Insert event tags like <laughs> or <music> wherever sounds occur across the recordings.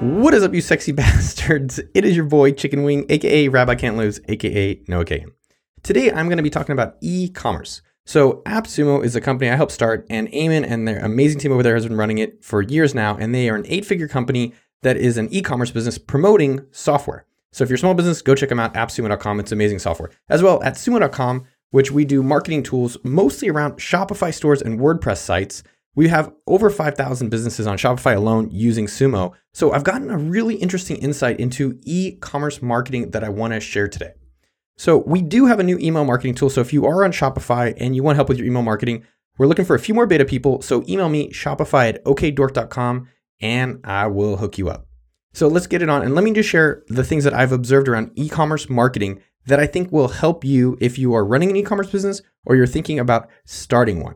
What is up, you sexy <laughs> bastards? It is your boy Chicken Wing, aka Rabbi Can't Lose, aka Noah Kagan. Today I'm going to be talking about e commerce. So, AppSumo is a company I helped start, and Eamon and their amazing team over there has been running it for years now, and they are an eight figure company that is an e commerce business promoting software. So, if you're a small business, go check them out, appsumo.com. It's amazing software. As well, at sumo.com, which we do marketing tools mostly around Shopify stores and WordPress sites. We have over 5,000 businesses on Shopify alone using Sumo. So I've gotten a really interesting insight into e commerce marketing that I want to share today. So we do have a new email marketing tool. So if you are on Shopify and you want help with your email marketing, we're looking for a few more beta people. So email me shopify at okdork.com and I will hook you up. So let's get it on. And let me just share the things that I've observed around e commerce marketing that I think will help you if you are running an e commerce business or you're thinking about starting one.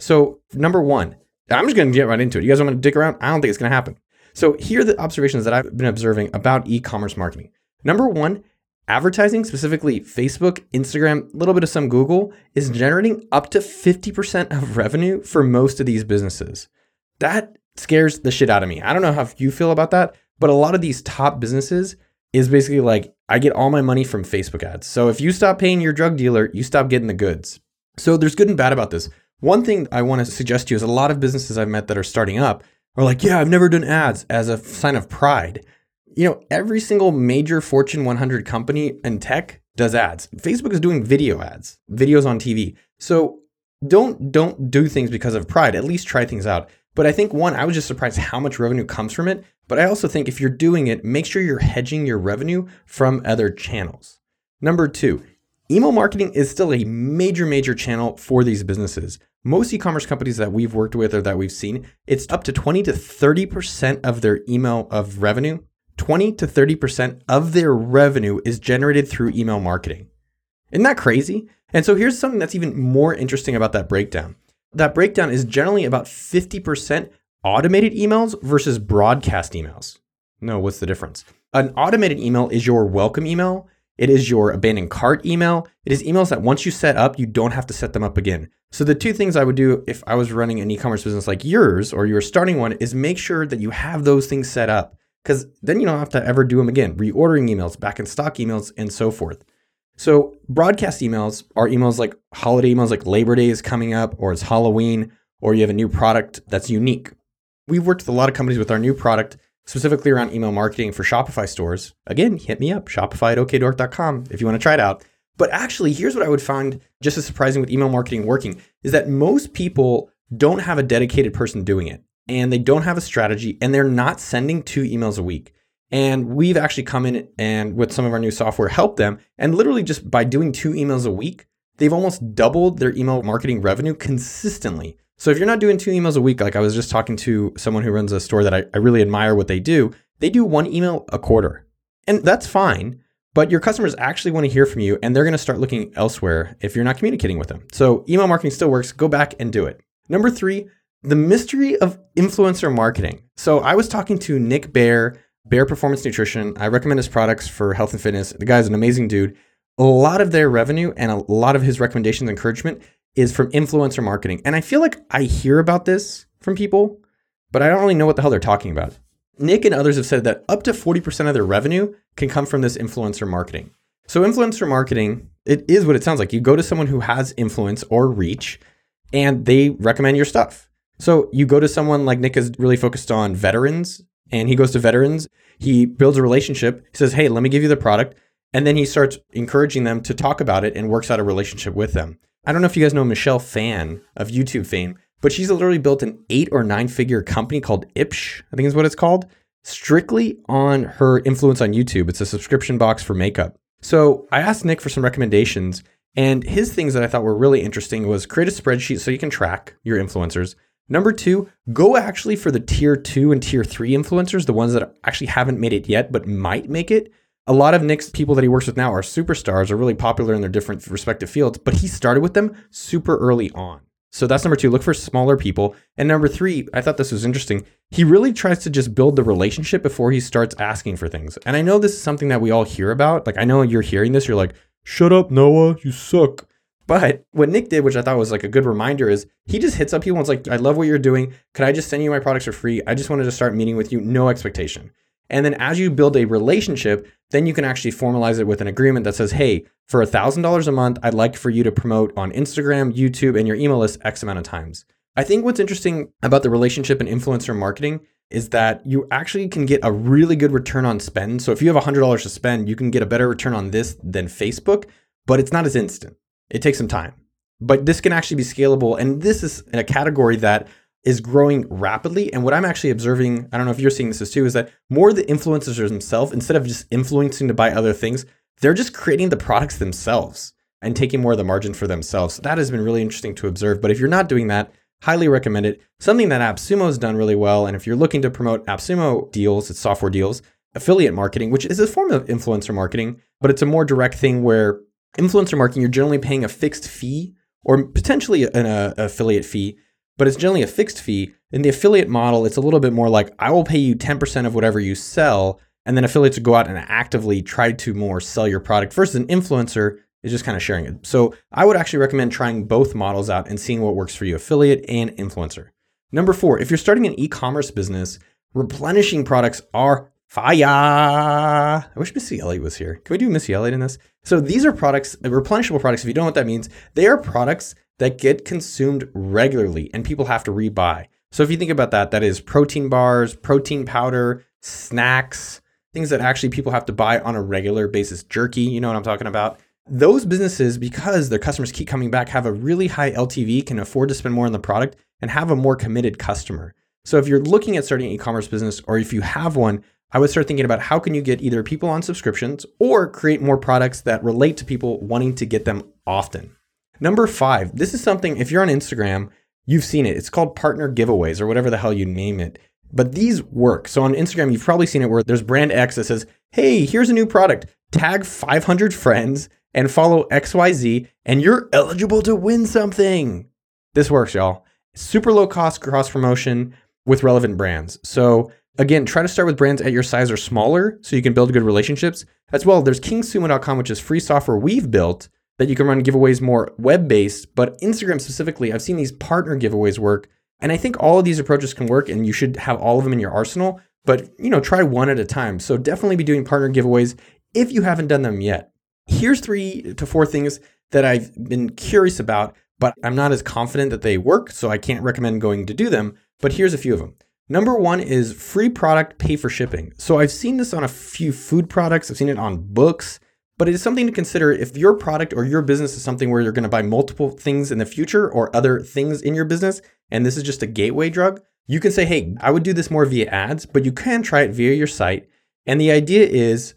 So, number one, I'm just going to get right into it. You guys want to dick around? I don't think it's going to happen. So, here are the observations that I've been observing about e commerce marketing. Number one, advertising, specifically Facebook, Instagram, a little bit of some Google, is generating up to 50% of revenue for most of these businesses. That scares the shit out of me. I don't know how you feel about that, but a lot of these top businesses is basically like I get all my money from Facebook ads. So if you stop paying your drug dealer, you stop getting the goods. So there's good and bad about this. One thing I want to suggest to you is a lot of businesses I've met that are starting up are like, yeah, I've never done ads as a sign of pride. You know, every single major Fortune 100 company in tech does ads. Facebook is doing video ads, videos on TV. So don't don't do things because of pride. At least try things out. But I think one, I was just surprised how much revenue comes from it. But I also think if you're doing it, make sure you're hedging your revenue from other channels. Number two, email marketing is still a major, major channel for these businesses. Most e commerce companies that we've worked with or that we've seen, it's up to 20 to 30% of their email of revenue. 20 to 30% of their revenue is generated through email marketing. Isn't that crazy? And so here's something that's even more interesting about that breakdown that breakdown is generally about 50% automated emails versus broadcast emails. No, what's the difference? An automated email is your welcome email. It is your abandoned cart email. It is emails that once you set up, you don't have to set them up again. So the two things I would do if I was running an e-commerce business like yours or you're starting one is make sure that you have those things set up because then you don't have to ever do them again. Reordering emails, back in stock emails, and so forth. So broadcast emails are emails like holiday emails, like Labor Day is coming up, or it's Halloween, or you have a new product that's unique. We've worked with a lot of companies with our new product, specifically around email marketing for Shopify stores. Again, hit me up, shopify at okdork.com if you want to try it out. But actually, here's what I would find just as surprising with email marketing working is that most people don't have a dedicated person doing it and they don't have a strategy and they're not sending two emails a week. And we've actually come in and with some of our new software helped them. And literally just by doing two emails a week, they've almost doubled their email marketing revenue consistently. So if you're not doing two emails a week, like I was just talking to someone who runs a store that I, I really admire what they do, they do one email a quarter. And that's fine. But your customers actually want to hear from you and they're going to start looking elsewhere if you're not communicating with them. So email marketing still works. Go back and do it. Number three, the mystery of influencer marketing. So I was talking to Nick Bare, Bare Performance Nutrition. I recommend his products for health and fitness. The guy's an amazing dude. A lot of their revenue and a lot of his recommendations and encouragement is from influencer marketing. And I feel like I hear about this from people, but I don't really know what the hell they're talking about. Nick and others have said that up to 40% of their revenue can come from this influencer marketing. So, influencer marketing, it is what it sounds like. You go to someone who has influence or reach and they recommend your stuff. So, you go to someone like Nick is really focused on veterans and he goes to veterans. He builds a relationship. He says, Hey, let me give you the product. And then he starts encouraging them to talk about it and works out a relationship with them. I don't know if you guys know Michelle Phan of YouTube fame, but she's literally built an eight or nine figure company called Ipsy, I think is what it's called, strictly on her influence on YouTube. It's a subscription box for makeup. So I asked Nick for some recommendations, and his things that I thought were really interesting was create a spreadsheet so you can track your influencers. Number two, go actually for the tier two and tier three influencers, the ones that actually haven't made it yet, but might make it. A lot of Nick's people that he works with now are superstars, are really popular in their different respective fields, but he started with them super early on. So that's number two, look for smaller people. And number three, I thought this was interesting. He really tries to just build the relationship before he starts asking for things. And I know this is something that we all hear about. Like, I know you're hearing this, you're like, shut up, Noah, you suck. But what Nick did, which I thought was like a good reminder, is he just hits up people and like, I love what you're doing. Could I just send you my products for free? I just wanted to start meeting with you, no expectation. And then as you build a relationship, then you can actually formalize it with an agreement that says, hey, for $1,000 a month, I'd like for you to promote on Instagram, YouTube, and your email list X amount of times. I think what's interesting about the relationship and influencer marketing is that you actually can get a really good return on spend. So if you have $100 to spend, you can get a better return on this than Facebook, but it's not as instant. It takes some time. But this can actually be scalable. And this is in a category that is growing rapidly. And what I'm actually observing, I don't know if you're seeing this too, is that more the influencers themselves, instead of just influencing to buy other things, they're just creating the products themselves and taking more of the margin for themselves. That has been really interesting to observe. But if you're not doing that, highly recommend it. Something that AppSumo has done really well. And if you're looking to promote AppSumo deals, it's software deals, affiliate marketing, which is a form of influencer marketing, but it's a more direct thing where influencer marketing, you're generally paying a fixed fee or potentially an uh, affiliate fee but it's generally a fixed fee. In the affiliate model, it's a little bit more like I will pay you 10% of whatever you sell, and then affiliates go out and actively try to more sell your product versus an influencer is just kind of sharing it. So I would actually recommend trying both models out and seeing what works for you, affiliate and influencer. Number four, if you're starting an e-commerce business, replenishing products are fire. I wish Missy Elliott was here. Can we do Missy Elliott in this? So these are products, uh, replenishable products. If you don't know what that means, they are products that get consumed regularly and people have to rebuy. So if you think about that, that is protein bars, protein powder, snacks, things that actually people have to buy on a regular basis. Jerky, you know what I'm talking about. Those businesses, because their customers keep coming back, have a really high LTV, can afford to spend more on the product, and have a more committed customer. So if you're looking at starting an e-commerce business, or if you have one, I would start thinking about how can you get either people on subscriptions or create more products that relate to people wanting to get them often. Number five, this is something, if you're on Instagram, you've seen it. It's called partner giveaways or whatever the hell you name it. But these work. So on Instagram, you've probably seen it where there's brand X that says, hey, here's a new product. Tag 500 friends and follow XYZ, and you're eligible to win something. This works, y'all. Super low cost cross promotion with relevant brands. So again, try to start with brands at your size or smaller so you can build good relationships. As well, there's kingsumo.com, which is free software we've built that you can run giveaways more web based, but Instagram specifically, I've seen these partner giveaways work. And I think all of these approaches can work and you should have all of them in your arsenal, but you know, try one at a time. So definitely be doing partner giveaways if you haven't done them yet. Here's three to four things that I've been curious about, but I'm not as confident that they work, so I can't recommend going to do them. But here's a few of them. Number one is free product, pay for shipping. So I've seen this on a few food products, I've seen it on books, but it is something to consider if your product or your business is something where you're going to buy multiple things in the future or other things in your business, and this is just a gateway drug, you can say, hey, I would do this more via ads, but you can try it via your site. And the idea is,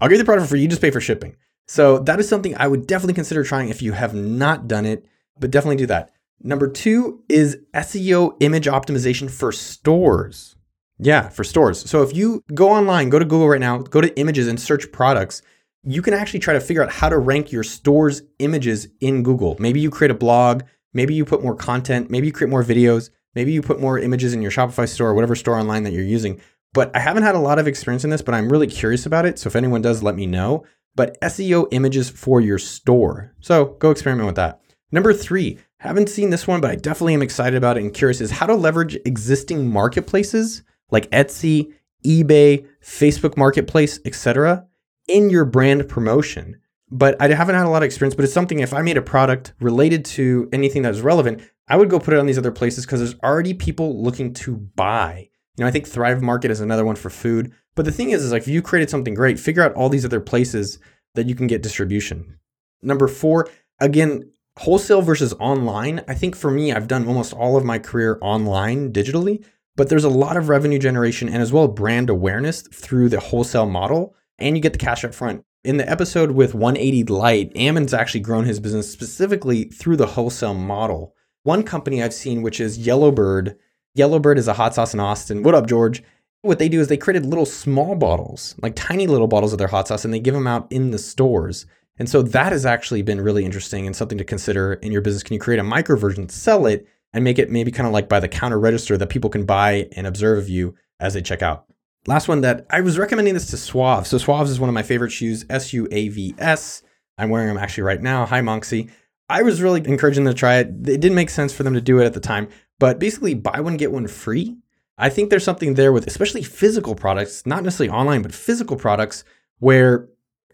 I'll give you the product for free, you just pay for shipping. So that is something I would definitely consider trying if you have not done it, but definitely do that. Number two is SEO image optimization for stores. Yeah, for stores. So if you go online, go to Google right now, go to images and search products, you can actually try to figure out how to rank your store's images in Google. Maybe you create a blog, maybe you put more content, maybe you create more videos, maybe you put more images in your Shopify store or whatever store online that you're using. But I haven't had a lot of experience in this, but I'm really curious about it. So if anyone does, let me know. But SEO images for your store. So go experiment with that. Number three, haven't seen this one, but I definitely am excited about it and curious is how to leverage existing marketplaces like Etsy, eBay, Facebook Marketplace, etc in your brand promotion. But I haven't had a lot of experience, but it's something if I made a product related to anything that is relevant, I would go put it on these other places because there's already people looking to buy. You know, I think Thrive Market is another one for food. But the thing is, is like if you created something great, figure out all these other places that you can get distribution. Number four, again, wholesale versus online. I think for me, I've done almost all of my career online digitally, but there's a lot of revenue generation and as well brand awareness through the wholesale model and you get the cash up front. In the episode with 180 Light, Ammon's actually grown his business specifically through the wholesale model. One company I've seen, which is Yellowbird, Yellowbird is a hot sauce in Austin. What up, George? What they do is they created little small bottles, like tiny little bottles of their hot sauce, and they give them out in the stores. And so that has actually been really interesting and something to consider in your business. Can you create a micro version, sell it, and make it maybe kind of like by the counter register that people can buy and observe of you as they check out? Last one that I was recommending this to Suavs. So Suavs is one of my favorite shoes, S U A V S. I'm wearing them actually right now. Hi, Monksy. I was really encouraging them to try it. It didn't make sense for them to do it at the time, but basically buy one, get one free. I think there's something there with especially physical products, not necessarily online, but physical products where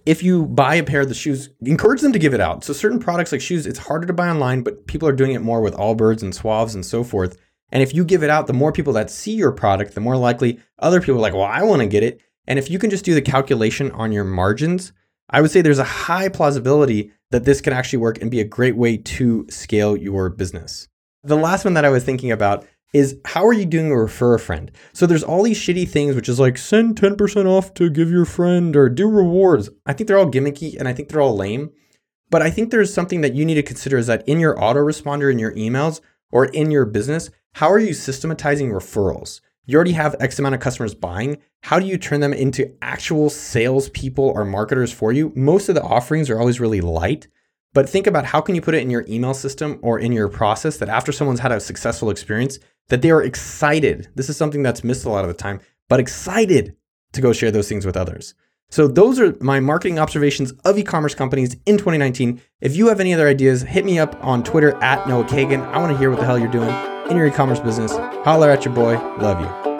if you buy a pair of the shoes, encourage them to give it out. So certain products like shoes, it's harder to buy online, but people are doing it more with Allbirds and Suavs and so forth. And if you give it out, the more people that see your product, the more likely other people are like, well, I want to get it. And if you can just do the calculation on your margins, I would say there's a high plausibility that this can actually work and be a great way to scale your business. The last one that I was thinking about is how are you doing a refer a friend? So there's all these shitty things, which is like send 10% off to give your friend or do rewards. I think they're all gimmicky and I think they're all lame. But I think there's something that you need to consider is that in your autoresponder in your emails or in your business, how are you systematizing referrals? You already have X amount of customers buying. How do you turn them into actual salespeople or marketers for you? Most of the offerings are always really light. But think about how can you put it in your email system or in your process that after someone's had a successful experience, that they are excited. This is something that's missed a lot of the time, but excited to go share those things with others. So those are my marketing observations of e-commerce companies in 2019. If you have any other ideas, hit me up on Twitter at Noah Kagan. I want to hear what the hell you're doing in your e-commerce business. Holler at your boy. Love you.